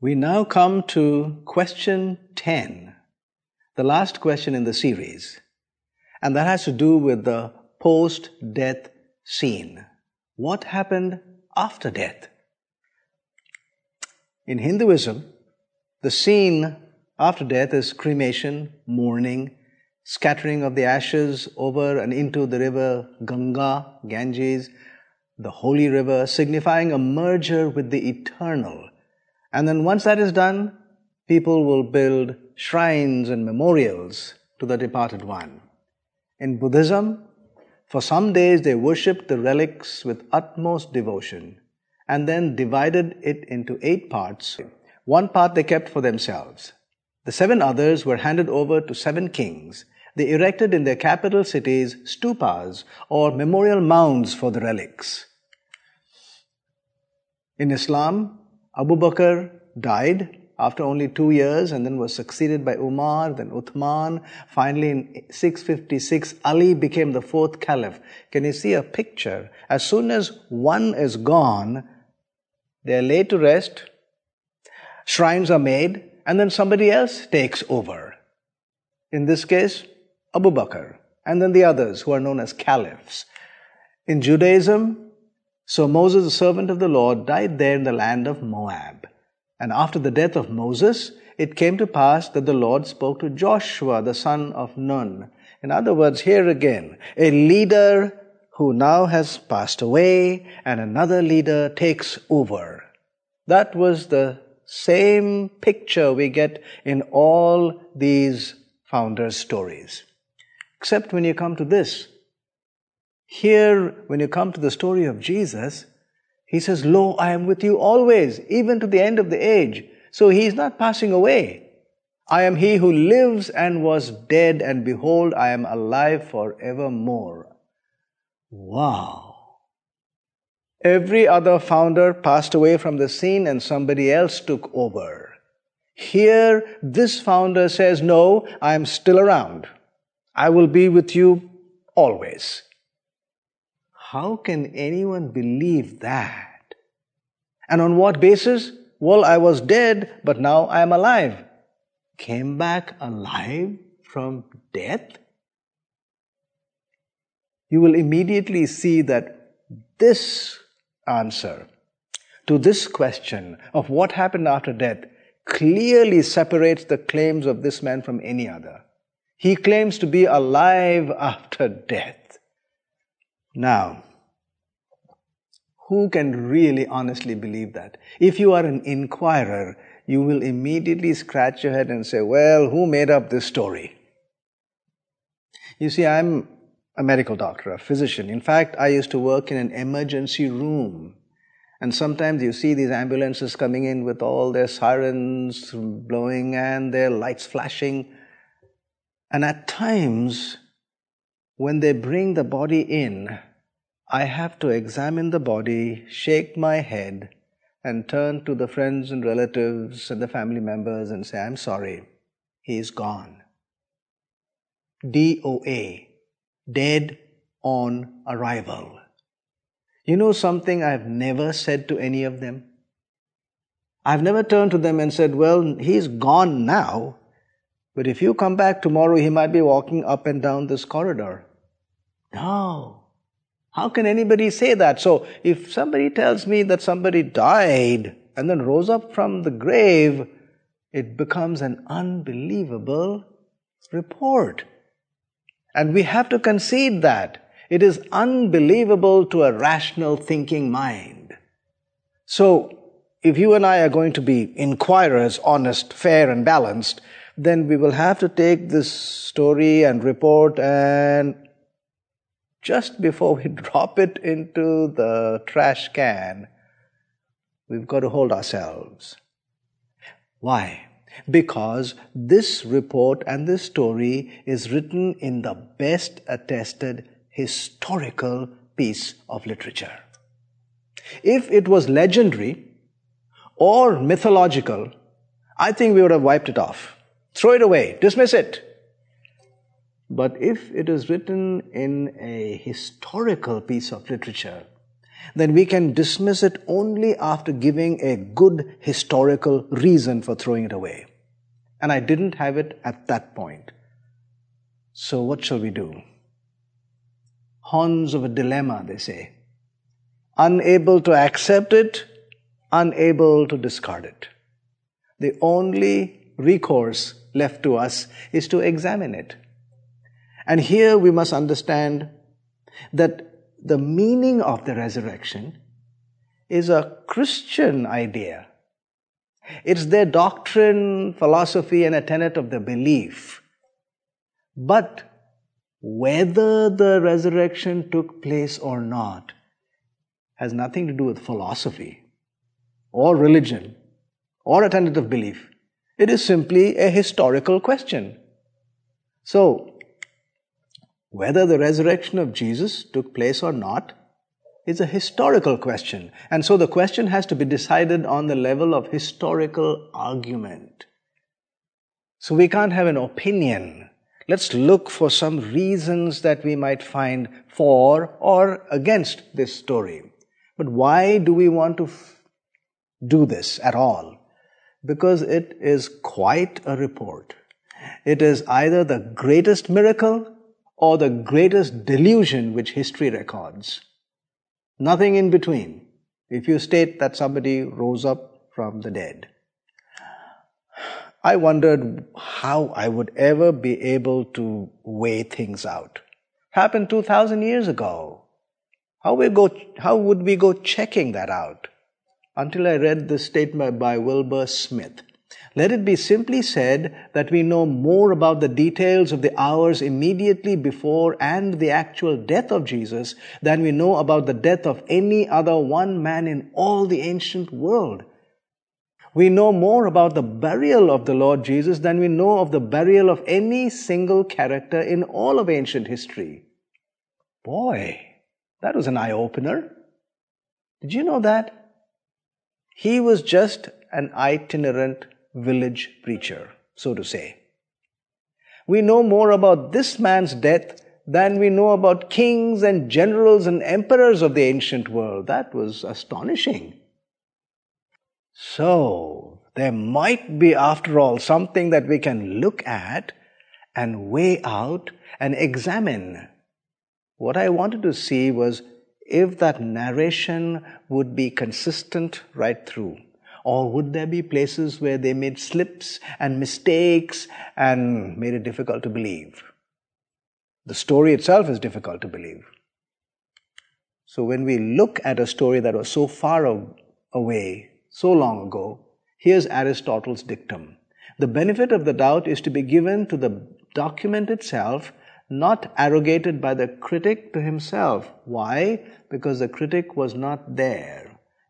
We now come to question 10, the last question in the series, and that has to do with the post death scene. What happened after death? In Hinduism, the scene after death is cremation, mourning, scattering of the ashes over and into the river Ganga, Ganges, the holy river, signifying a merger with the eternal. And then once that is done, people will build shrines and memorials to the departed one. In Buddhism, for some days they worshipped the relics with utmost devotion and then divided it into eight parts. One part they kept for themselves. The seven others were handed over to seven kings. They erected in their capital cities stupas or memorial mounds for the relics. In Islam, Abu Bakr died after only two years and then was succeeded by Umar, then Uthman. Finally, in 656, Ali became the fourth caliph. Can you see a picture? As soon as one is gone, they are laid to rest, shrines are made, and then somebody else takes over. In this case, Abu Bakr, and then the others who are known as caliphs. In Judaism, so Moses, the servant of the Lord, died there in the land of Moab. And after the death of Moses, it came to pass that the Lord spoke to Joshua, the son of Nun. In other words, here again, a leader who now has passed away and another leader takes over. That was the same picture we get in all these founders' stories. Except when you come to this. Here, when you come to the story of Jesus, he says, Lo, I am with you always, even to the end of the age. So he is not passing away. I am he who lives and was dead, and behold, I am alive forevermore. Wow. Every other founder passed away from the scene and somebody else took over. Here, this founder says, No, I am still around. I will be with you always. How can anyone believe that? And on what basis? Well, I was dead, but now I am alive. Came back alive from death? You will immediately see that this answer to this question of what happened after death clearly separates the claims of this man from any other. He claims to be alive after death. Now, who can really honestly believe that? If you are an inquirer, you will immediately scratch your head and say, Well, who made up this story? You see, I'm a medical doctor, a physician. In fact, I used to work in an emergency room. And sometimes you see these ambulances coming in with all their sirens blowing and their lights flashing. And at times, when they bring the body in, I have to examine the body, shake my head, and turn to the friends and relatives and the family members and say, I'm sorry, he is gone. DOA, dead on arrival. You know something I've never said to any of them? I've never turned to them and said, Well, he's gone now, but if you come back tomorrow, he might be walking up and down this corridor. No. How can anybody say that? So, if somebody tells me that somebody died and then rose up from the grave, it becomes an unbelievable report. And we have to concede that. It is unbelievable to a rational thinking mind. So, if you and I are going to be inquirers, honest, fair, and balanced, then we will have to take this story and report and just before we drop it into the trash can, we've got to hold ourselves. Why? Because this report and this story is written in the best attested historical piece of literature. If it was legendary or mythological, I think we would have wiped it off. Throw it away, dismiss it. But if it is written in a historical piece of literature, then we can dismiss it only after giving a good historical reason for throwing it away. And I didn't have it at that point. So, what shall we do? horns of a dilemma, they say. Unable to accept it, unable to discard it. The only recourse left to us is to examine it. And here we must understand that the meaning of the resurrection is a Christian idea. It's their doctrine, philosophy, and a tenet of their belief. But whether the resurrection took place or not has nothing to do with philosophy or religion or a tenet of belief. It is simply a historical question. So, whether the resurrection of Jesus took place or not is a historical question. And so the question has to be decided on the level of historical argument. So we can't have an opinion let's look for some reasons that we might find for or against this story. But why do we want to f- do this at all? Because it is quite a report. It is either the greatest miracle or the greatest delusion which history records. Nothing in between. If you state that somebody rose up from the dead. I wondered how I would ever be able to weigh things out. Happened 2000 years ago. How, we go, how would we go checking that out? Until I read this statement by Wilbur Smith. Let it be simply said that we know more about the details of the hours immediately before and the actual death of Jesus than we know about the death of any other one man in all the ancient world. We know more about the burial of the Lord Jesus than we know of the burial of any single character in all of ancient history. Boy, that was an eye opener. Did you know that? He was just an itinerant village preacher, so to say. We know more about this man's death than we know about kings and generals and emperors of the ancient world. That was astonishing. So, there might be, after all, something that we can look at and weigh out and examine. What I wanted to see was if that narration would be consistent right through. Or would there be places where they made slips and mistakes and made it difficult to believe? The story itself is difficult to believe. So when we look at a story that was so far away, so long ago, here's Aristotle's dictum. The benefit of the doubt is to be given to the document itself, not arrogated by the critic to himself. Why? Because the critic was not there.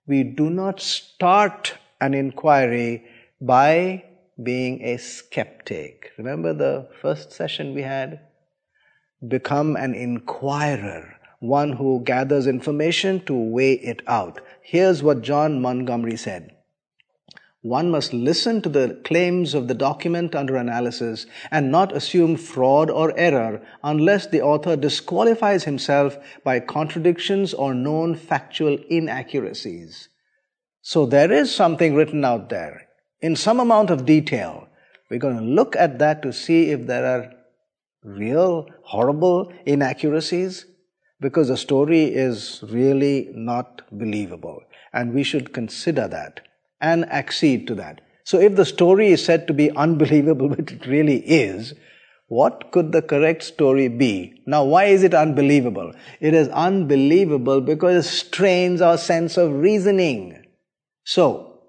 We do not start an inquiry by being a skeptic. Remember the first session we had? Become an inquirer, one who gathers information to weigh it out. Here's what John Montgomery said one must listen to the claims of the document under analysis and not assume fraud or error unless the author disqualifies himself by contradictions or known factual inaccuracies. So there is something written out there in some amount of detail. We're going to look at that to see if there are real horrible inaccuracies because the story is really not believable and we should consider that and accede to that. So if the story is said to be unbelievable, which it really is, what could the correct story be? Now, why is it unbelievable? It is unbelievable because it strains our sense of reasoning. So,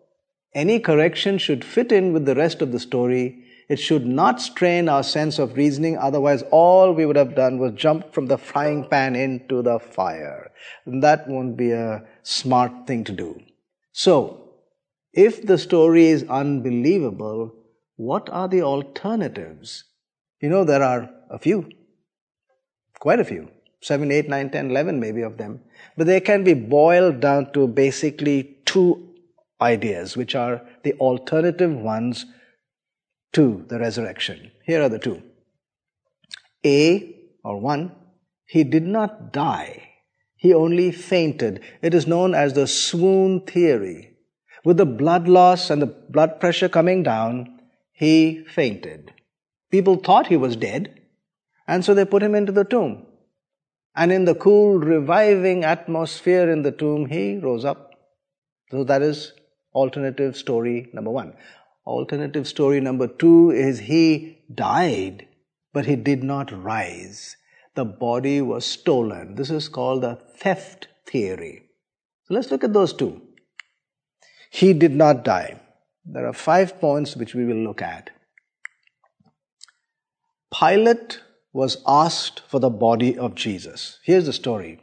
any correction should fit in with the rest of the story. It should not strain our sense of reasoning, otherwise, all we would have done was jump from the frying pan into the fire. And that won't be a smart thing to do. So, if the story is unbelievable, what are the alternatives? You know, there are a few, quite a few, 7, 8, 9, 10, 11 maybe of them. But they can be boiled down to basically two ideas, which are the alternative ones to the resurrection. Here are the two. A, or one, he did not die. He only fainted. It is known as the swoon theory. With the blood loss and the blood pressure coming down, he fainted. People thought he was dead, and so they put him into the tomb. And in the cool, reviving atmosphere in the tomb, he rose up. So that is alternative story number one. Alternative story number two is he died, but he did not rise. The body was stolen. This is called the theft theory. So let's look at those two. He did not die. There are five points which we will look at. Pilate was asked for the body of Jesus. Here's the story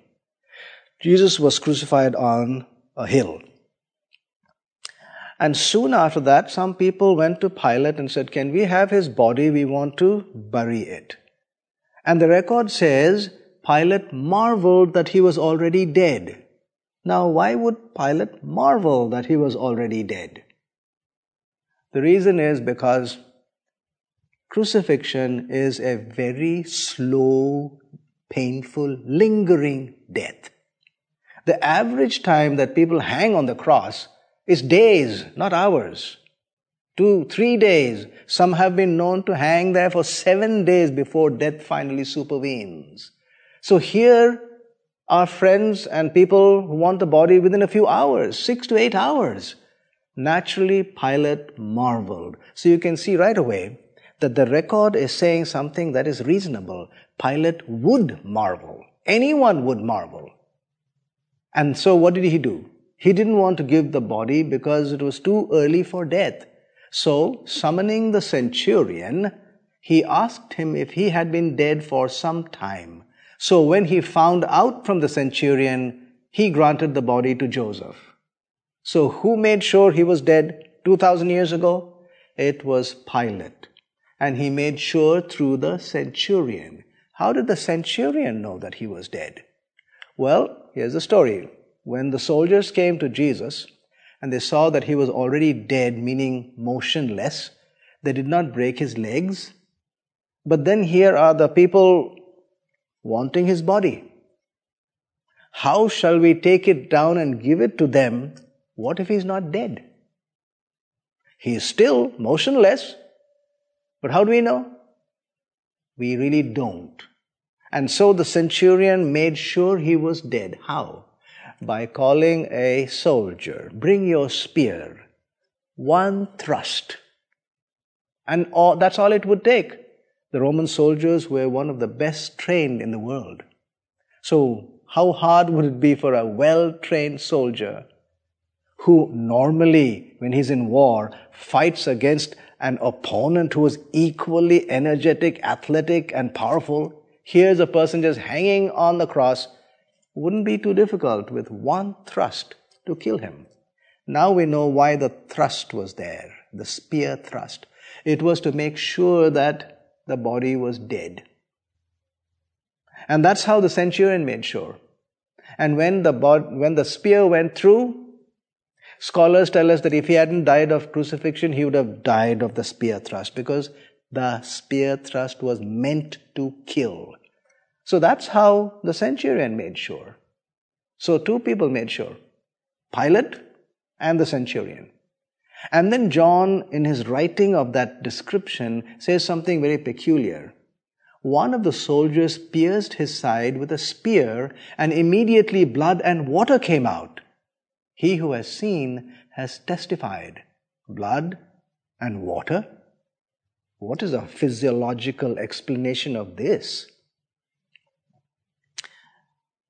Jesus was crucified on a hill. And soon after that, some people went to Pilate and said, Can we have his body? We want to bury it. And the record says Pilate marveled that he was already dead. Now, why would Pilate marvel that he was already dead? The reason is because crucifixion is a very slow, painful, lingering death. The average time that people hang on the cross is days, not hours. Two, three days. Some have been known to hang there for seven days before death finally supervenes. So here, are friends and people who want the body within a few hours, six to eight hours. Naturally, Pilate marveled. So you can see right away that the record is saying something that is reasonable. Pilate would marvel. Anyone would marvel. And so what did he do? He didn't want to give the body because it was too early for death. So, summoning the centurion, he asked him if he had been dead for some time. So when he found out from the centurion, he granted the body to Joseph. So who made sure he was dead 2000 years ago? It was Pilate. And he made sure through the centurion. How did the centurion know that he was dead? Well, here's the story. When the soldiers came to Jesus and they saw that he was already dead, meaning motionless, they did not break his legs. But then here are the people wanting his body. How shall we take it down and give it to them? What if he's not dead? He is still motionless, but how do we know? We really don't. And so the centurion made sure he was dead. How? By calling a soldier, bring your spear, one thrust. And all, that's all it would take. The Roman soldiers were one of the best trained in the world. So, how hard would it be for a well trained soldier who normally, when he's in war, fights against an opponent who is equally energetic, athletic, and powerful? Here's a person just hanging on the cross. Wouldn't be too difficult with one thrust. to kill him. Now we know why the thrust was there, the spear thrust. It was to make sure that the body was dead. And that's how the centurion made sure. And when the, bod- when the spear went through, scholars tell us that if he hadn't died of crucifixion, he would have died of the spear thrust because the spear thrust was meant to kill. So that's how the centurion made sure. So two people made sure Pilate and the centurion. And then John, in his writing of that description, says something very peculiar. One of the soldiers pierced his side with a spear, and immediately blood and water came out. He who has seen has testified. Blood and water? What is a physiological explanation of this?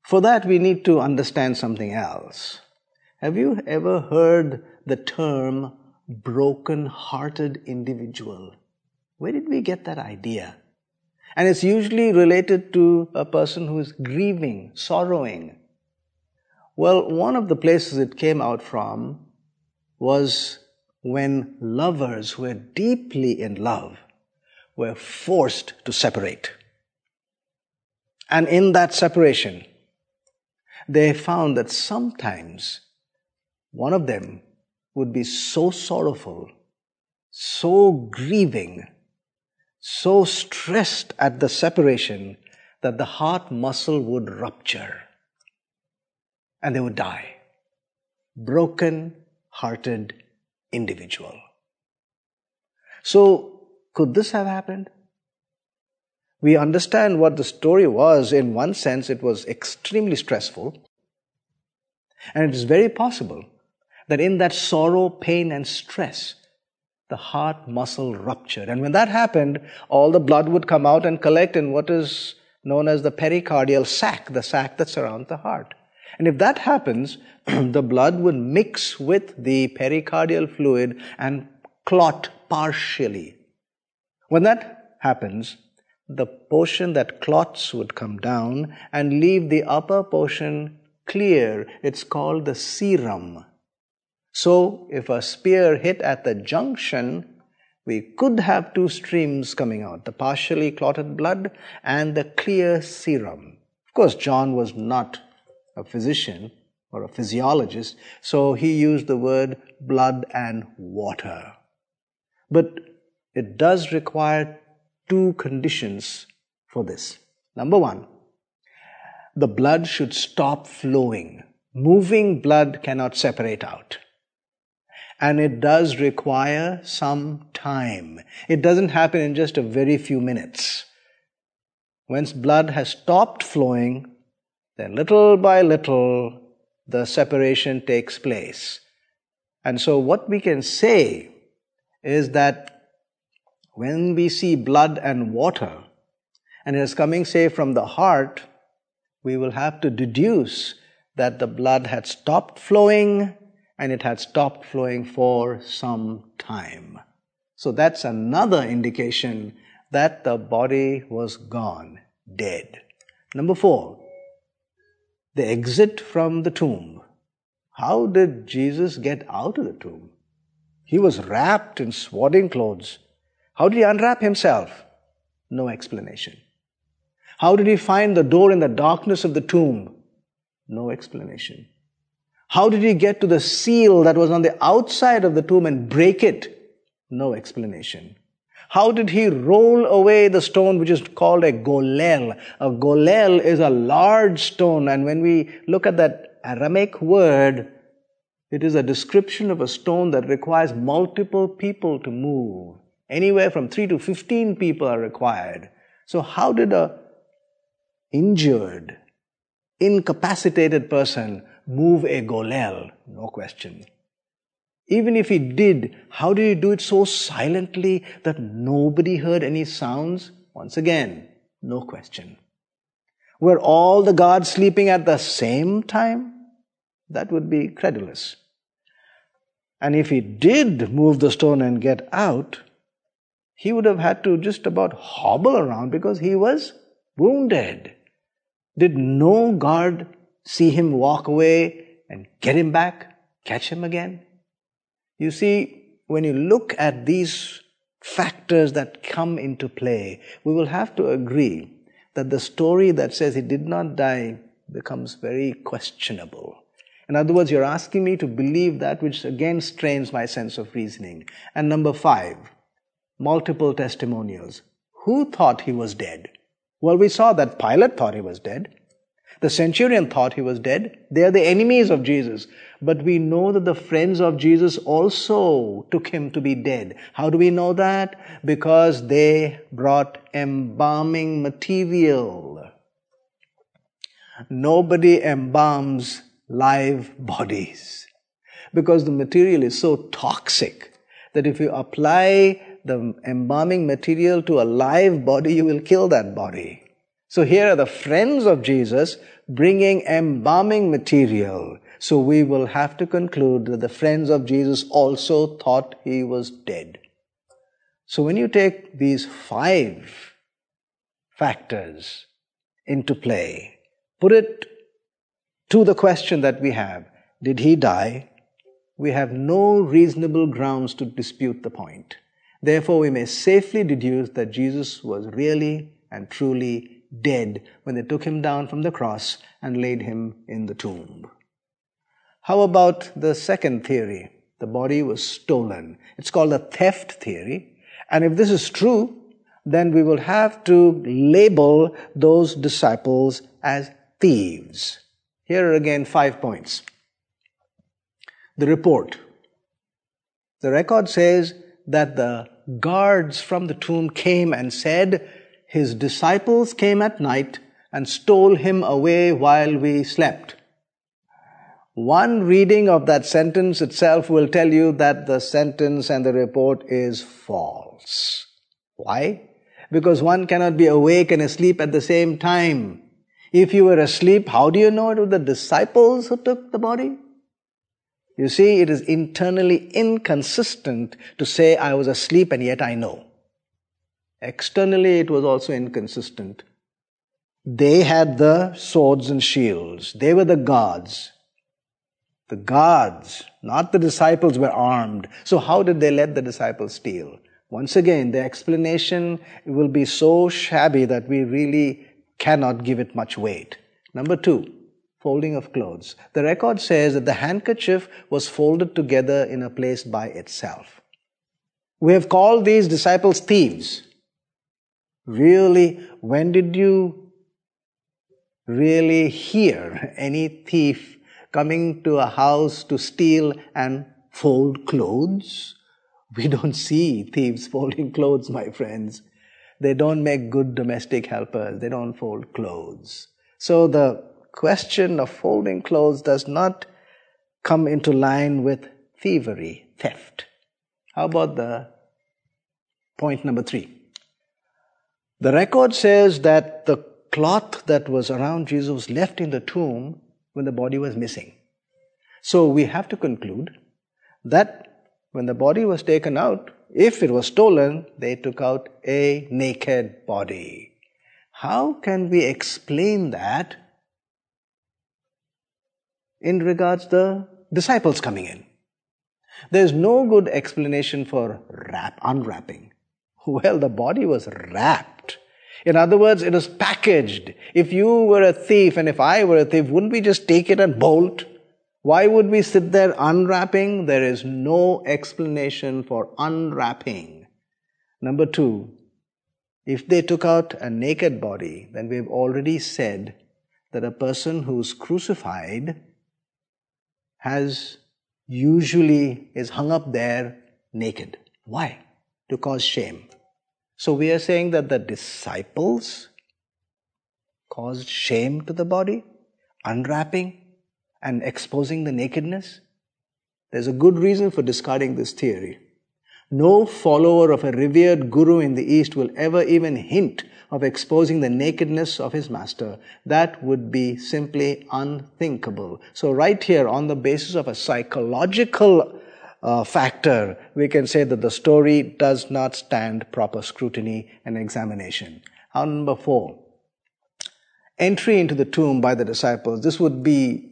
For that, we need to understand something else. Have you ever heard the term broken hearted individual? Where did we get that idea? And it's usually related to a person who is grieving, sorrowing. Well, one of the places it came out from was when lovers who were deeply in love were forced to separate. And in that separation, they found that sometimes one of them would be so sorrowful, so grieving, so stressed at the separation that the heart muscle would rupture and they would die. Broken hearted individual. So, could this have happened? We understand what the story was. In one sense, it was extremely stressful. And it is very possible that in that sorrow, pain, and stress, the heart muscle ruptured. And when that happened, all the blood would come out and collect in what is known as the pericardial sac, the sac that surrounds the heart. And if that happens, the blood would mix with the pericardial fluid and clot partially. When that happens, the portion that clots would come down and leave the upper portion clear. It's called the serum. So, if a spear hit at the junction, we could have two streams coming out the partially clotted blood and the clear serum. Of course, John was not a physician or a physiologist, so he used the word blood and water. But it does require two conditions for this. Number one, the blood should stop flowing. Moving blood cannot separate out. And it does require some time. It doesn't happen in just a very few minutes. Once blood has stopped flowing, then little by little the separation takes place. And so, what we can say is that when we see blood and water, and it is coming, say, from the heart, we will have to deduce that the blood had stopped flowing and it had stopped flowing for some time. So that's another indication that the body was gone, dead. Number four, the exit from the tomb. How did Jesus get out of the tomb? He was wrapped in swaddling clothes. How did he unwrap himself? No explanation. How did he find the door in the darkness of the tomb? No explanation. How did he get to the seal that was on the outside of the tomb and break it? No explanation. How did he roll away the stone which is called a golel? A golel is a large stone, and when we look at that Aramaic word, it is a description of a stone that requires multiple people to move. Anywhere from 3 to 15 people are required. So, how did a injured, incapacitated person move a golel? No question. Even if he did, how did he do it so silently that nobody heard any sounds? Once again, no question. Were all the guards sleeping at the same time? That would be credulous. And if he did move the stone and get out, he would have had to just about hobble around because he was wounded. Did no guard see him walk away and get him back, catch him again. You see, when you look at these factors that come into play, we will have to agree that the story that says he did not die becomes very questionable. In other words, you're asking me to believe that which again strains my sense of reasoning. And number five, multiple testimonials. Who thought he was dead? Well, we saw that Pilate thought he was dead. The centurion thought he was dead. They are the enemies of Jesus. But we know that the friends of Jesus also took him to be dead. How do we know that? Because they brought embalming material. Nobody embalms live bodies because the material is so toxic that if you apply the embalming material to a live body, you will kill that body. So here are the friends of Jesus bringing embalming material. So we will have to conclude that the friends of Jesus also thought he was dead. So when you take these five factors into play, put it to the question that we have, did he die? We have no reasonable grounds to dispute the point. Therefore, we may safely deduce that Jesus was really and truly dead when they took him down from the cross and laid him in the tomb. How about the second theory? The body was stolen. It's called the theft theory. And if this is true, then we will have to label those disciples as thieves. Here are again five points. The report. The record says that the guards from the tomb came and said, His disciples came at night and stole him away while we slept. One reading of that sentence itself will tell you that the sentence and the report is false. Why? Because one cannot be awake and asleep at the same time. If you were asleep, how do you know it was the disciples who took the body? You see, it is internally inconsistent to say I was asleep and yet I know. Externally, it was also inconsistent. They had the swords and shields. They were the guards. The guards, not the disciples, were armed. So how did they let the disciples steal? Once again, the explanation will be so shabby that we really cannot give it much weight. Number two, folding of clothes. The record says that the handkerchief was folded together in a place by itself. We have called these disciples thieves. Really, when did you really hear any thief coming to a house to steal and fold clothes? We don't see thieves folding clothes, my friends. They don't make good domestic helpers. They don't fold clothes. So the question of folding clothes does not come into line with thievery, theft. How about the point number three? The record says that the cloth that was around Jesus was left in the tomb when the body was missing. So we have to conclude that when the body was taken out, if it was stolen, they took out a naked body. How can we explain that in regards the disciples coming in? There's no good explanation for wrap, unwrapping. Well, the body was wrapped. In other words, it was packaged. If you were a thief and if I were a thief, wouldn't we just take it and bolt? Why would we sit there unwrapping? There is no explanation for unwrapping. Number two, if they took out a naked body, then we've already said that a person who's crucified has usually is hung up there naked. Why? To cause shame. So we are saying that the disciples caused shame to the body, unwrapping and exposing the nakedness? There's a good reason for discarding this theory. No follower of a revered guru in the East will ever even hint of exposing the nakedness of his master. That would be simply unthinkable. So, right here, on the basis of a psychological uh, factor, we can say that the story does not stand proper scrutiny and examination. Number four? Entry into the tomb by the disciples. This would be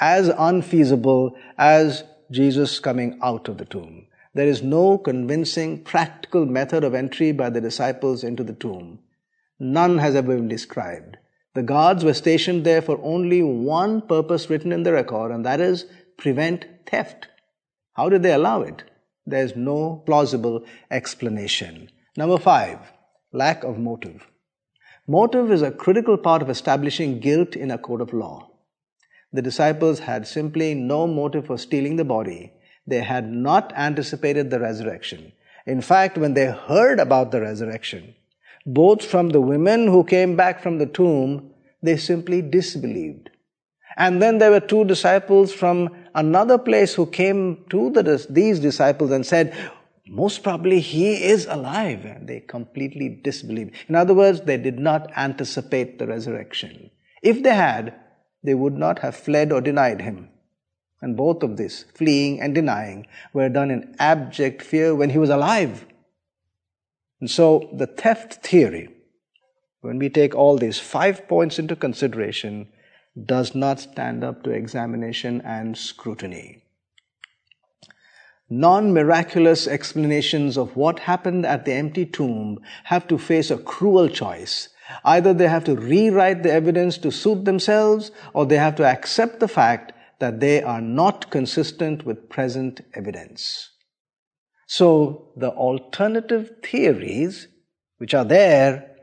as unfeasible as Jesus coming out of the tomb. There is no convincing practical method of entry by the disciples into the tomb. None has ever been described. The guards were stationed there for only one purpose written in the record, and that is prevent theft. How did they allow it? There's no plausible explanation. Number five, lack of motive. Motive is a critical part of establishing guilt in a court of law. The disciples had simply no motive for stealing the body. They had not anticipated the resurrection. In fact, when they heard about the resurrection, both from the women who came back from the tomb, they simply disbelieved. And then there were two disciples from another place who came to the, these disciples and said, most probably he is alive. And they completely disbelieved. In other words, they did not anticipate the resurrection. If they had, they would not have fled or denied him. And both of this, fleeing and denying, were done in abject fear when he was alive. And so the theft theory, when we take all these five points into consideration, does not stand up to examination and scrutiny. Non miraculous explanations of what happened at the empty tomb have to face a cruel choice. Either they have to rewrite the evidence to suit themselves, or they have to accept the fact that they are not consistent with present evidence. So the alternative theories, which are there,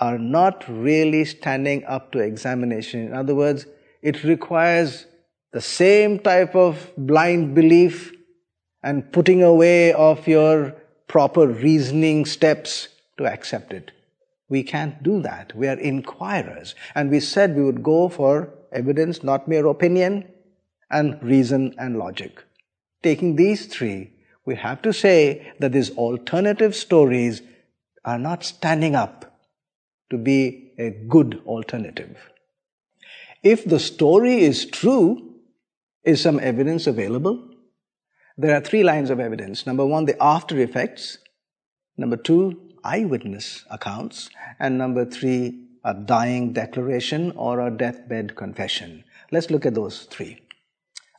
are not really standing up to examination. In other words, it requires the same type of blind belief and putting away of your proper reasoning steps to accept it. We can't do that. We are inquirers. And we said we would go for evidence, not mere opinion, and reason and logic. Taking these three, we have to say that these alternative stories are not standing up to be a good alternative. If the story is true, is some evidence available? There are three lines of evidence. Number one, the after effects. Number two, eyewitness accounts. And number three, a dying declaration or a deathbed confession. Let's look at those three.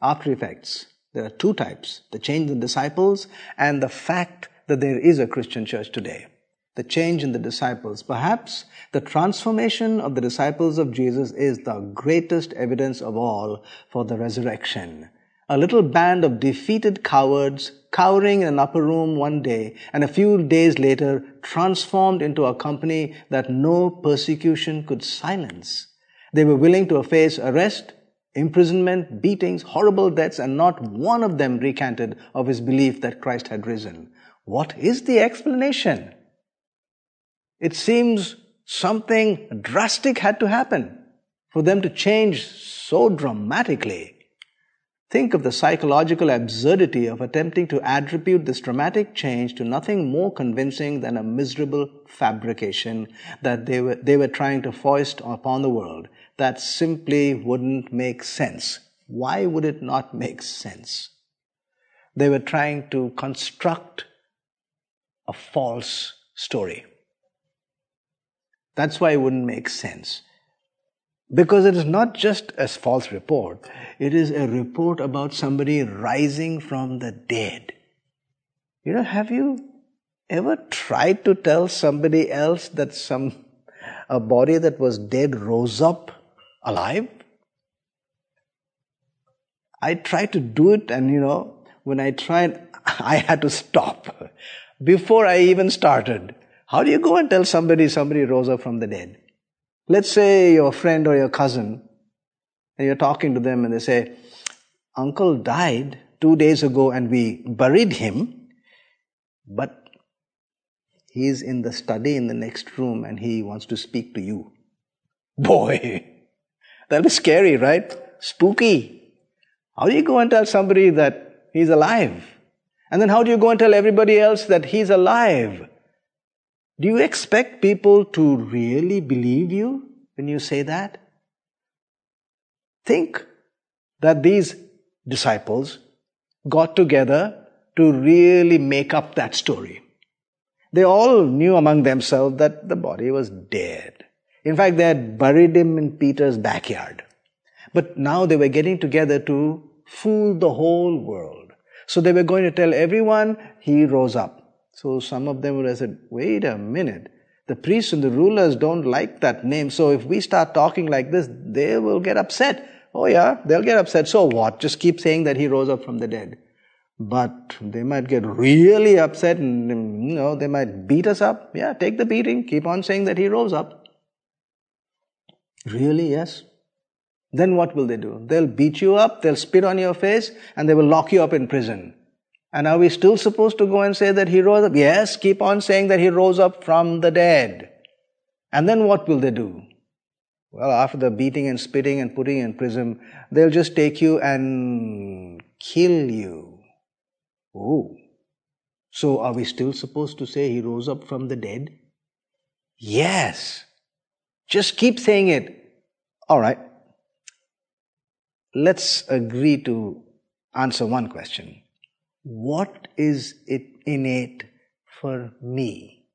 After effects. There are two types the change in disciples and the fact that there is a Christian church today the change in the disciples. Perhaps the transformation of the disciples of Jesus is the greatest evidence of all for the resurrection. A little band of defeated cowards cowering in an upper room one day and a few days later transformed into a company that no persecution could silence. They were willing to face arrest, imprisonment, beatings, horrible deaths, and not one of them recanted of his belief that Christ had risen. What is the explanation? It seems something drastic had to happen for them to change so dramatically. Think of the psychological absurdity of attempting to attribute this dramatic change to nothing more convincing than a miserable fabrication that they were, they were trying to foist upon the world. That simply wouldn't make sense. Why would it not make sense? They were trying to construct a false story. That's why it wouldn't make sense. Because it is not just a false report, it is a report about somebody rising from the dead. You know, have you ever tried to tell somebody else that some a body that was dead rose up alive? I tried to do it, and you know, when I tried, I had to stop before I even started. How do you go and tell somebody somebody rose up from the dead? Let's say your friend or your cousin, and you're talking to them and they say, Uncle died two days ago and we buried him, but he's in the study in the next room and he wants to speak to you. Boy, that'll be scary, right? Spooky. How do you go and tell somebody that he's alive? And then how do you go and tell everybody else that he's alive? Do you expect people to really believe you when you say that? Think that these disciples got together to really make up that story. They all knew among themselves that the body was dead. In fact, they had buried him in Peter's backyard. But now they were getting together to fool the whole world. So they were going to tell everyone he rose up. So some of them would have said, wait a minute. The priests and the rulers don't like that name. So if we start talking like this, they will get upset. Oh yeah, they'll get upset. So what? Just keep saying that he rose up from the dead. But they might get really upset and, you know, they might beat us up. Yeah, take the beating. Keep on saying that he rose up. Really? Yes. Then what will they do? They'll beat you up, they'll spit on your face, and they will lock you up in prison. And are we still supposed to go and say that he rose up? Yes, keep on saying that he rose up from the dead. And then what will they do? Well, after the beating and spitting and putting in prison, they'll just take you and kill you. Oh. So are we still supposed to say he rose up from the dead? Yes. Just keep saying it. All right. Let's agree to answer one question. What is it innate for me?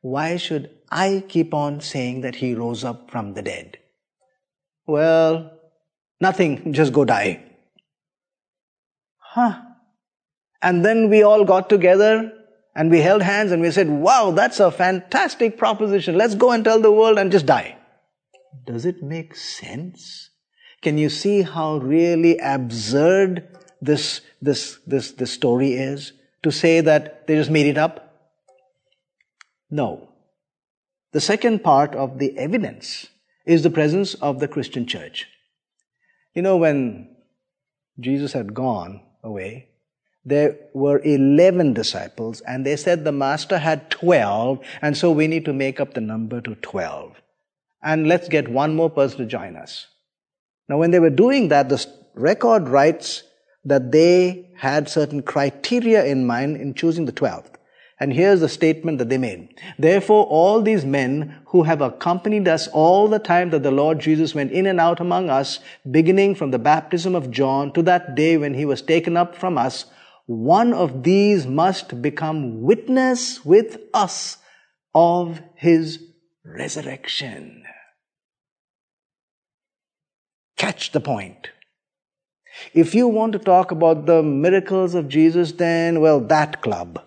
Why should I keep on saying that he rose up from the dead? Well, nothing, just go die. Huh. And then we all got together and we held hands and we said, wow, that's a fantastic proposition. Let's go and tell the world and just die. Does it make sense? Can you see how really absurd this, this, this, this story is? To say that they just made it up? No. The second part of the evidence is the presence of the Christian church. You know, when Jesus had gone away, there were 11 disciples, and they said the Master had 12, and so we need to make up the number to 12. And let's get one more person to join us. Now, when they were doing that, the record writes that they had certain criteria in mind in choosing the 12th. And here's the statement that they made. Therefore, all these men who have accompanied us all the time that the Lord Jesus went in and out among us, beginning from the baptism of John to that day when he was taken up from us, one of these must become witness with us of his resurrection. Catch the point. If you want to talk about the miracles of Jesus, then, well, that club.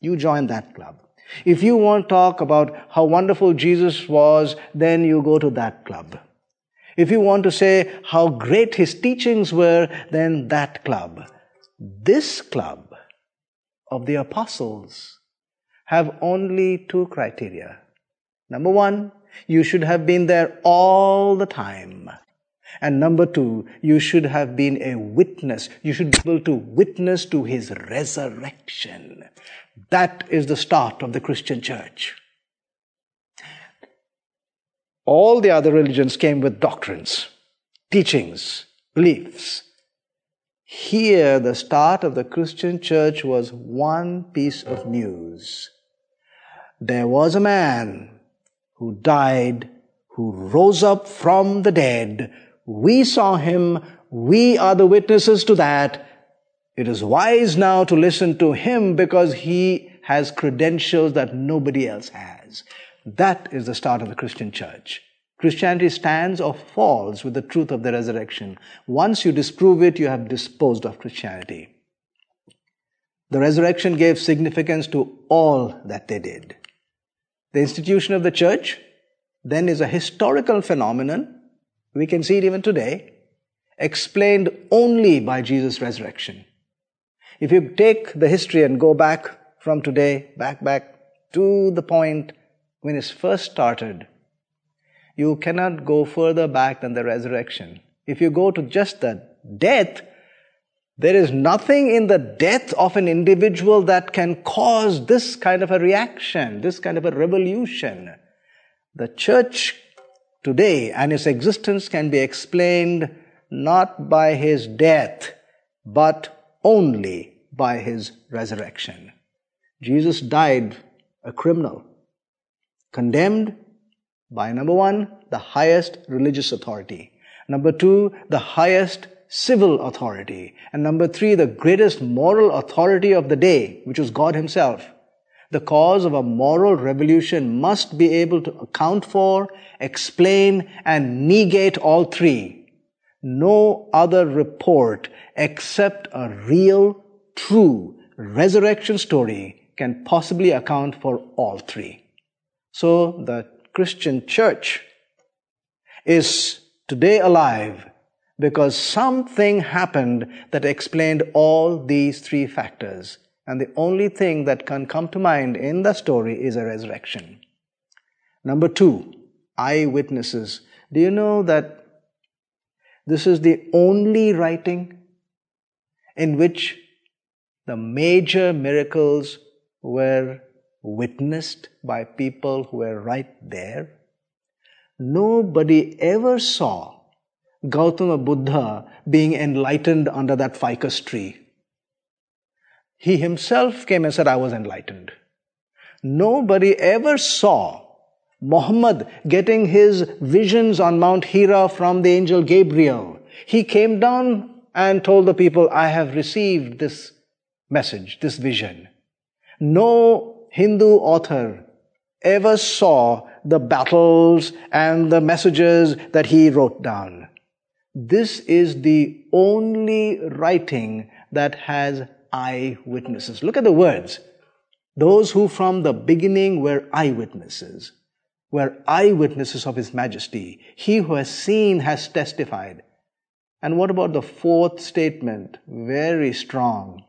You join that club. If you want to talk about how wonderful Jesus was, then you go to that club. If you want to say how great his teachings were, then that club. This club of the apostles have only two criteria. Number one, you should have been there all the time. And number two, you should have been a witness. You should be able to witness to his resurrection. That is the start of the Christian church. All the other religions came with doctrines, teachings, beliefs. Here, the start of the Christian church was one piece of news. There was a man who died, who rose up from the dead, we saw him. We are the witnesses to that. It is wise now to listen to him because he has credentials that nobody else has. That is the start of the Christian church. Christianity stands or falls with the truth of the resurrection. Once you disprove it, you have disposed of Christianity. The resurrection gave significance to all that they did. The institution of the church then is a historical phenomenon we can see it even today, explained only by Jesus' resurrection. If you take the history and go back from today, back, back to the point when it first started, you cannot go further back than the resurrection. If you go to just the death, there is nothing in the death of an individual that can cause this kind of a reaction, this kind of a revolution. The church today and his existence can be explained not by his death, but only by his resurrection. Jesus died a criminal, condemned by number one, the highest religious authority. Number two, the highest civil authority. And number three, the greatest moral authority of the day, which was God Himself. The cause of a moral revolution must be able to account for, explain, and negate all three. no other report except a real, true resurrection story can possibly account for all three. So the Christian church is today alive because something happened that explained all these three factors. And the only thing that can come to mind in the story is a resurrection. Number two, eyewitnesses. Do you know that this is the only writing in which the major miracles were witnessed by people who were right there? Nobody ever saw Gautama Buddha being enlightened under that ficus tree. He himself came and said, I was enlightened. Nobody ever saw Muhammad getting his visions on Mount Hira from the angel Gabriel. He came down and told the people, I have received this message, this vision. No Hindu author ever saw the battles and the messages that he wrote down. This is the only writing that has eyewitnesses. Look at the words. Those who from the beginning were eyewitnesses, were eyewitnesses of His majesty. He who has seen has testified. And what about the fourth statement? Very strong.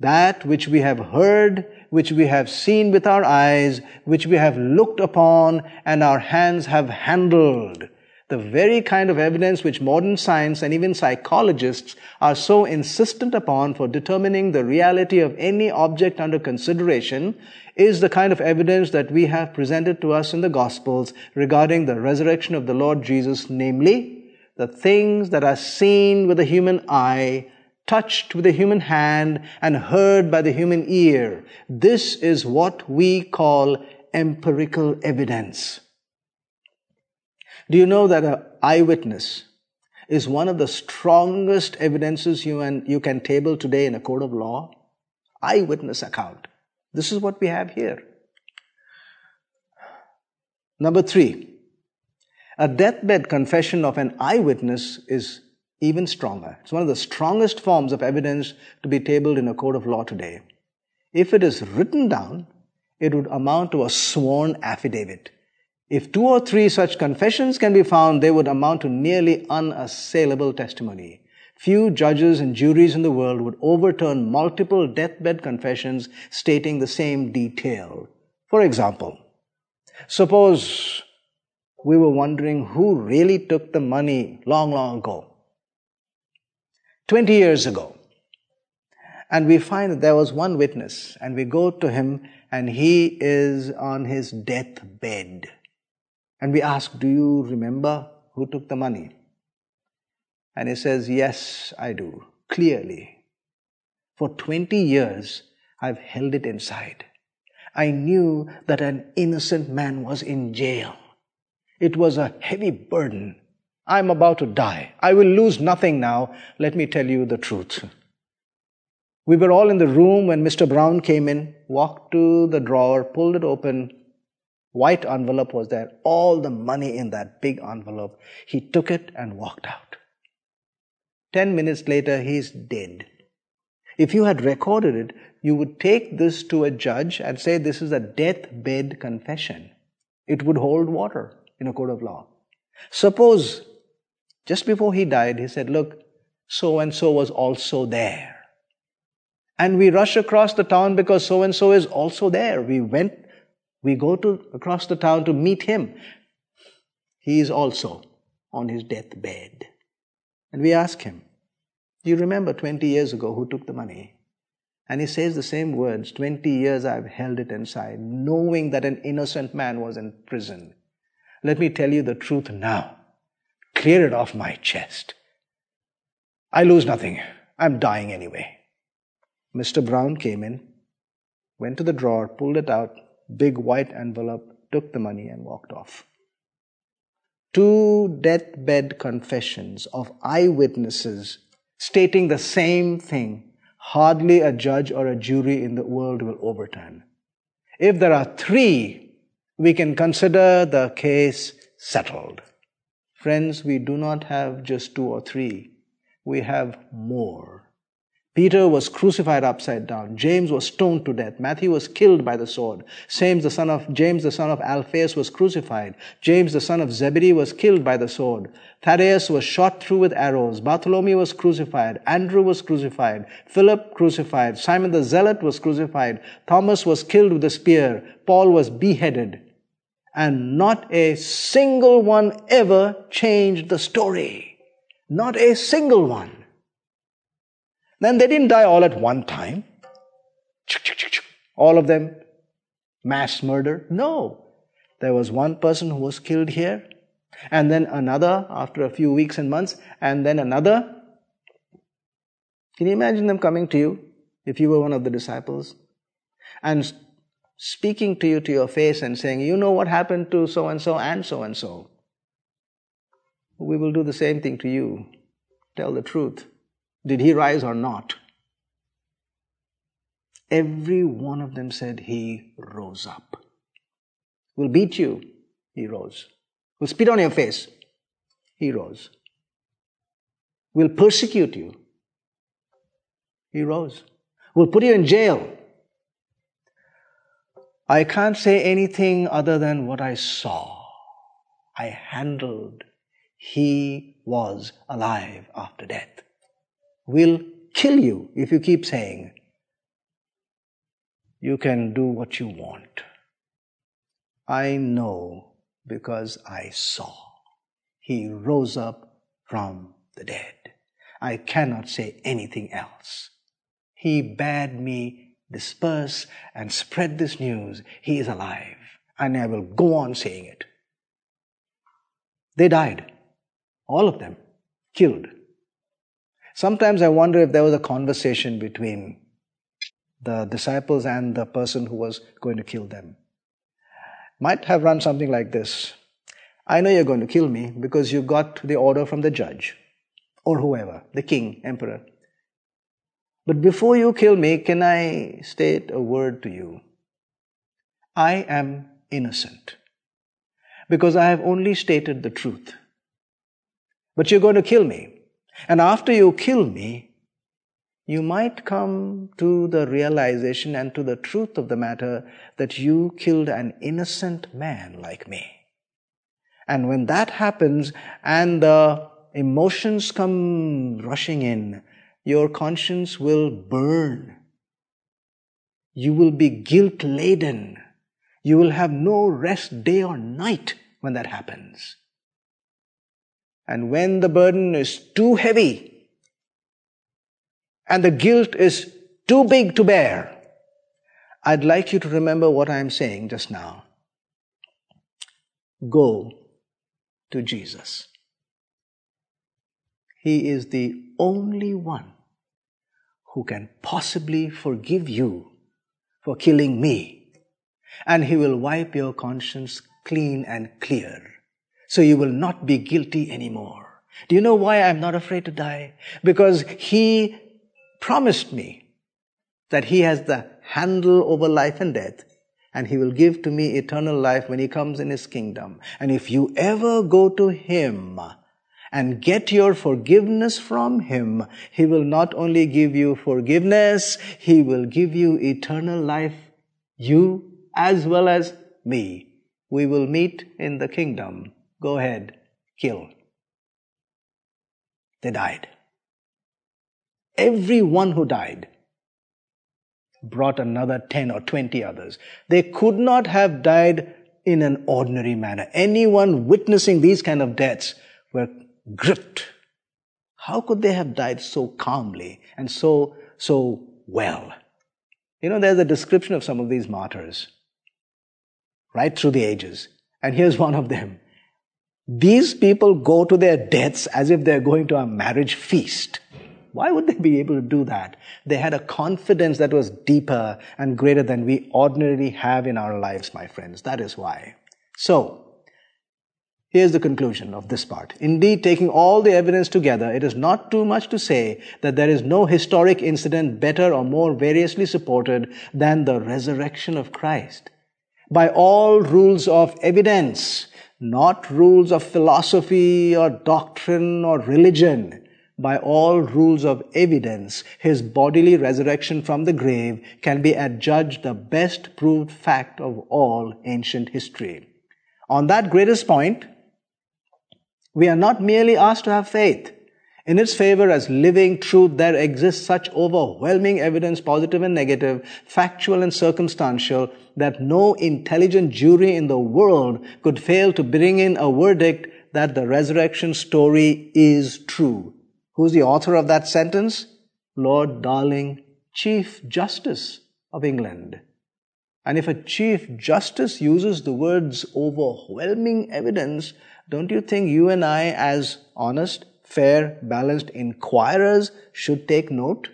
That which we have heard, which we have seen with our eyes, which we have looked upon, and our hands have handled the very kind of evidence which modern science and even psychologists are so insistent upon for determining the reality of any object under consideration is the kind of evidence that we have presented to us in the Gospels regarding the resurrection of the Lord Jesus, namely, the things that are seen with the human eye, touched with the human hand, and heard by the human ear. This is what we call empirical evidence. Do you know that an eyewitness is one of the strongest evidences you, and you can table today in a court of law? Eyewitness account. This is what we have here. Number three, a deathbed confession of an eyewitness is even stronger. It's one of the strongest forms of evidence to be tabled in a court of law today. If it is written down, it would amount to a sworn affidavit. If two or three such confessions can be found, they would amount to nearly unassailable testimony. Few judges and juries in the world would overturn multiple deathbed confessions stating the same detail. For example, suppose we were wondering who really took the money long, long ago. 20 years ago. And we find that there was one witness, and we go to him, and he is on his deathbed. And we ask, Do you remember who took the money? And he says, Yes, I do, clearly. For 20 years, I've held it inside. I knew that an innocent man was in jail. It was a heavy burden. I'm about to die. I will lose nothing now. Let me tell you the truth. We were all in the room when Mr. Brown came in, walked to the drawer, pulled it open, White envelope was there, all the money in that big envelope. He took it and walked out. Ten minutes later, he's dead. If you had recorded it, you would take this to a judge and say this is a deathbed confession. It would hold water in a court of law. Suppose just before he died, he said, Look, so and so was also there. And we rush across the town because so and so is also there. We went we go to across the town to meet him. He is also on his deathbed. And we ask him, Do you remember 20 years ago who took the money? And he says the same words 20 years I've held it inside, knowing that an innocent man was in prison. Let me tell you the truth now. Clear it off my chest. I lose nothing. I'm dying anyway. Mr. Brown came in, went to the drawer, pulled it out, big white envelope, took the money, and walked off. Two deathbed confessions of eyewitnesses stating the same thing, hardly a judge or a jury in the world will overturn. If there are three, we can consider the case settled. Friends, we do not have just two or three, we have more. Peter was crucified upside down. James was stoned to death. Matthew was killed by the sword. James, the son of James, the son of Alphaeus, was crucified. James, the son of Zebedee, was killed by the sword. Thaddeus was shot through with arrows. Bartholomew was crucified. Andrew was crucified. Philip crucified. Simon the Zealot was crucified. Thomas was killed with a spear. Paul was beheaded. And not a single one ever changed the story. Not a single one. Then they didn't die all at one time. All of them mass murder. No. There was one person who was killed here, and then another after a few weeks and months, and then another. Can you imagine them coming to you if you were one of the disciples and speaking to you to your face and saying, You know what happened to so and so and so and so? We will do the same thing to you. Tell the truth. Did he rise or not? Every one of them said he rose up. We'll beat you. He rose. We'll spit on your face. He rose. We'll persecute you. He rose. We'll put you in jail. I can't say anything other than what I saw. I handled. He was alive after death will kill you if you keep saying, you can do what you want. I know because I saw. He rose up from the dead. I cannot say anything else. He bade me disperse and spread this news. He is alive. And I will go on saying it. They died. All of them. Killed. Sometimes I wonder if there was a conversation between the disciples and the person who was going to kill them. Might have run something like this I know you're going to kill me because you got the order from the judge or whoever, the king, emperor. But before you kill me, can I state a word to you? I am innocent because I have only stated the truth. But you're going to kill me. And after you kill me, you might come to the realization and to the truth of the matter that you killed an innocent man like me. And when that happens and the emotions come rushing in, your conscience will burn. You will be guilt laden. You will have no rest day or night when that happens. And when the burden is too heavy and the guilt is too big to bear, I'd like you to remember what I'm saying just now. Go to Jesus. He is the only one who can possibly forgive you for killing me, and He will wipe your conscience clean and clear so you will not be guilty anymore. Do you know why I'm not afraid to die? Because He promised me that He has the handle over life and death and He will give to me eternal life when He comes in His kingdom. And if you ever go to Him and get your forgiveness from Him, He will not only give you forgiveness, He will give you eternal life, you as well as me. We will meet in the kingdom Go ahead, kill. They died. Everyone who died brought another 10 or 20 others. They could not have died in an ordinary manner. Anyone witnessing these kind of deaths were gripped. How could they have died so calmly and so, so well? You know, there's a description of some of these martyrs right through the ages. And here's one of them. These people go to their deaths as if they're going to a marriage feast. Why would they be able to do that? They had a confidence that was deeper and greater than we ordinarily have in our lives, my friends. That is why. So, Here's the conclusion of this part. Indeed, taking all the evidence together, it is not too much to say that there is no historic incident better or more variously supported than the resurrection of Christ. By all rules of evidence, not rules of philosophy or doctrine or religion, by all rules of evidence, his bodily resurrection from the grave can be adjudged the best proved fact of all ancient history. On that greatest point, we are not merely asked to have faith. In its favor as living truth, there exists such overwhelming evidence, positive and negative, factual and circumstantial, that no intelligent jury in the world could fail to bring in a verdict that the resurrection story is true. Who's the author of that sentence? Lord Darling, Chief Justice of England. And if a Chief Justice uses the words overwhelming evidence, don't you think you and I, as honest, fair, balanced inquirers, should take note?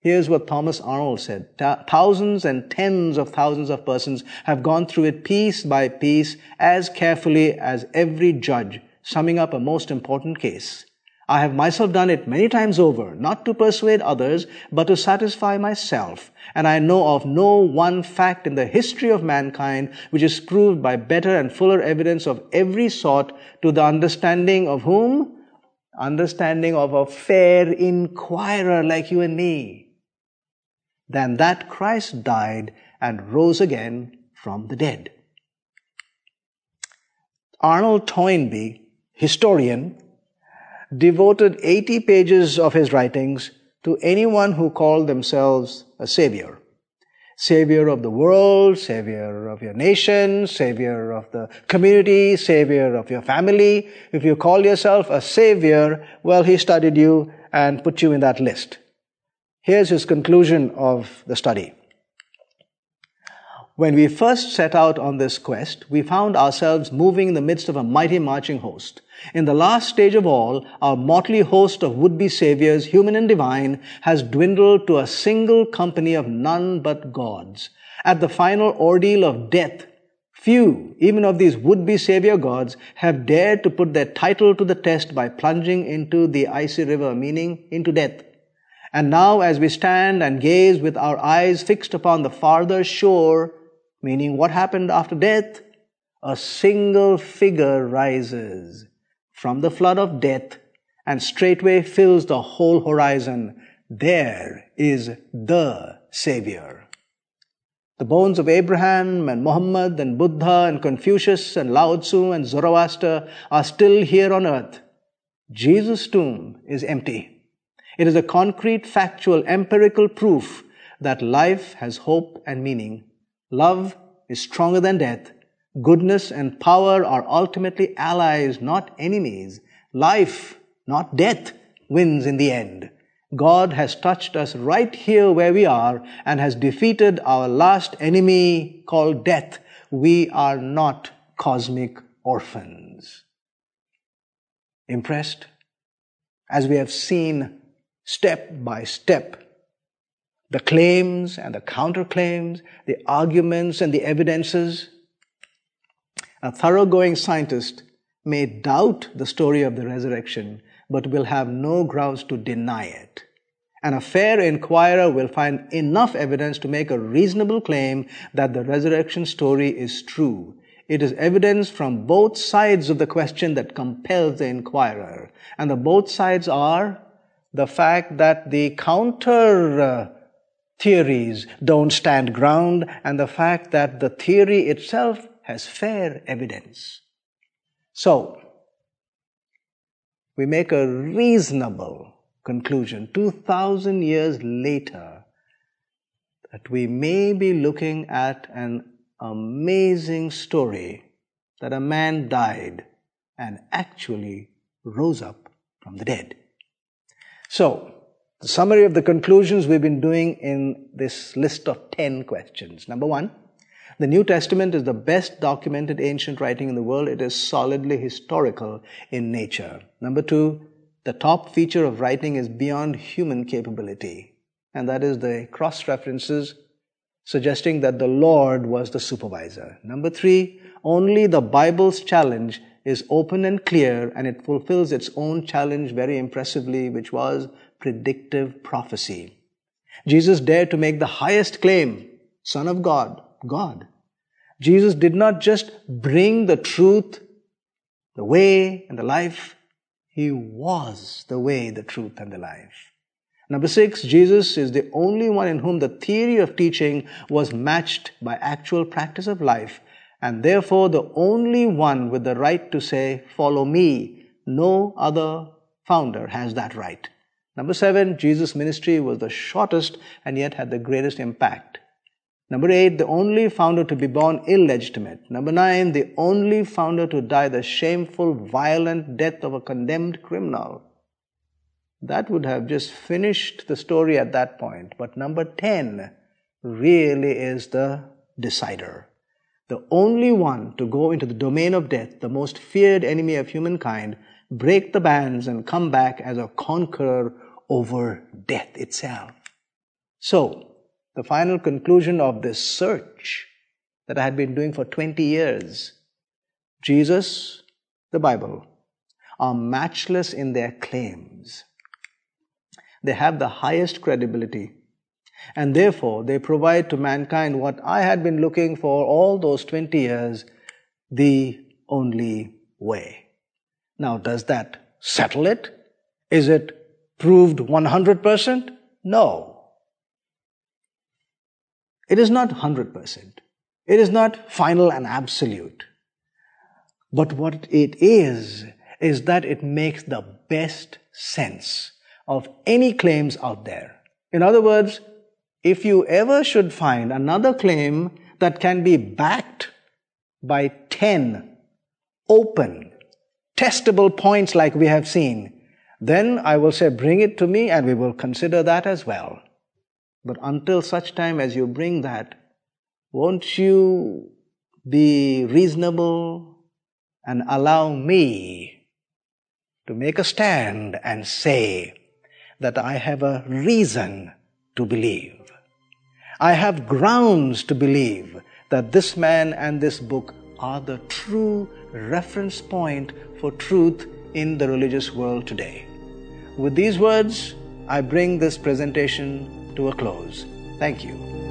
Here's what Thomas Arnold said. Thousands and tens of thousands of persons have gone through it piece by piece as carefully as every judge, summing up a most important case. I have myself done it many times over, not to persuade others, but to satisfy myself. And I know of no one fact in the history of mankind which is proved by better and fuller evidence of every sort to the understanding of whom? Understanding of a fair inquirer like you and me. Than that Christ died and rose again from the dead. Arnold Toynbee, historian, devoted 80 pages of his writings to anyone who called themselves a savior. Savior of the world, savior of your nation, savior of the community, savior of your family. If you call yourself a savior, well, he studied you and put you in that list. Here's his conclusion of the study. When we first set out on this quest, we found ourselves moving in the midst of a mighty marching host. In the last stage of all, our motley host of would-be saviors, human and divine, has dwindled to a single company of none but gods. At the final ordeal of death, few, even of these would-be savior gods, have dared to put their title to the test by plunging into the icy river, meaning into death. And now, as we stand and gaze with our eyes fixed upon the farther shore, Meaning, what happened after death? A single figure rises from the flood of death and straightway fills the whole horizon. There is the Savior. The bones of Abraham and Muhammad and Buddha and Confucius and Lao Tzu and Zoroaster are still here on earth. Jesus' tomb is empty. It is a concrete, factual, empirical proof that life has hope and meaning Love is stronger than death. Goodness and power are ultimately allies, not enemies. Life, not death, wins in the end. God has touched us right here where we are and has defeated our last enemy called death. We are not cosmic orphans. Impressed? As we have seen step by step the claims and the counterclaims, the arguments and the evidences. A thoroughgoing scientist may doubt the story of the resurrection, but will have no grounds to deny it. And a fair inquirer will find enough evidence to make a reasonable claim that the resurrection story is true. It is evidence from both sides of the question that compels the inquirer. And the both sides are the fact that the counter uh, theories don't stand ground and the fact that the theory itself has fair evidence. So, we make a reasonable conclusion 2000 years later that we may be looking at an amazing story that a man died and actually rose up from the dead. So, the summary of the conclusions we've been doing in this list of 10 questions. Number one, the New Testament is the best documented ancient writing in the world. It is solidly historical in nature. Number two, the top feature of writing is beyond human capability, and that is the cross references suggesting that the Lord was the supervisor. Number three, only the Bible's challenge is open and clear, and it fulfills its own challenge very impressively, which was predictive prophecy. Jesus dared to make the highest claim Son of God, God. Jesus did not just bring the truth, the way, and the life. He was the way, the truth, and the life. Number six, Jesus is the only one in whom the theory of teaching was matched by actual practice of life, and therefore the only one with the right to say, Follow me. No other founder has that right. Number seven, Jesus' ministry was the shortest and yet had the greatest impact. Number eight, the only founder to be born illegitimate. Number nine, the only founder to die the shameful, violent death of a condemned criminal. That would have just finished the story at that point. But number 10 really is the decider. The only one to go into the domain of death, the most feared enemy of humankind, break the bands and come back as a conqueror over death itself. So, the final conclusion of this search that I had been doing for 20 years Jesus, the Bible, are matchless in their claims. They have the highest credibility. And therefore, they provide to mankind what I had been looking for all those 20 years the only way. Now, does that settle it? Is it proved 100%? No. It is not 100%. It is not final and absolute. But what it is, is that it makes the best sense of any claims out there. In other words, if you ever should find another claim that can be backed by 10 open, testable points like we have seen, then I will say, bring it to me and we will consider that as well. But until such time as you bring that, won't you be reasonable and allow me to make a stand and say that I have a reason to believe? I have grounds to believe that this man and this book are the true reference point for truth in the religious world today. With these words, I bring this presentation to a close. Thank you.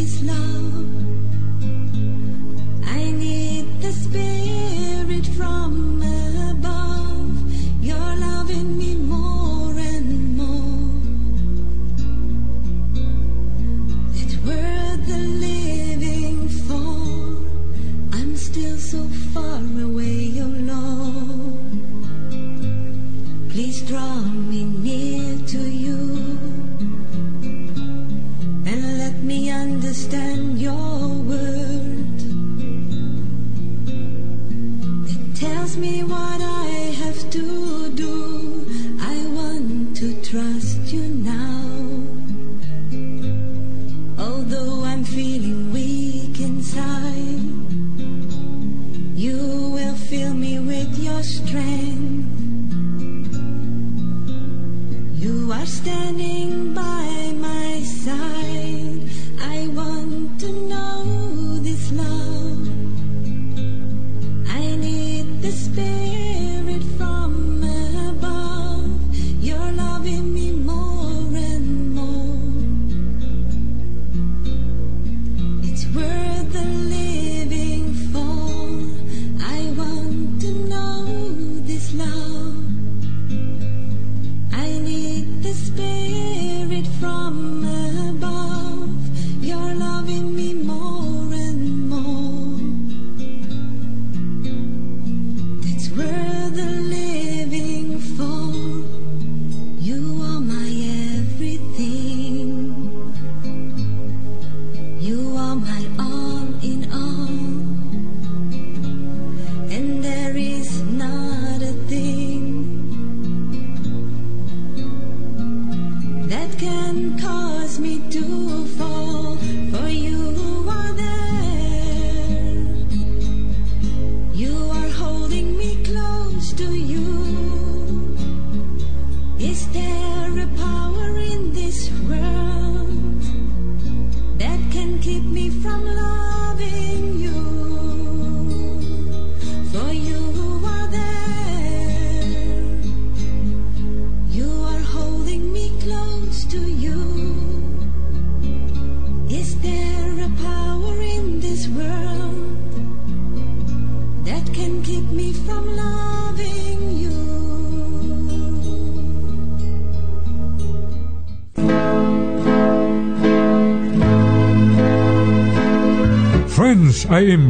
Please draw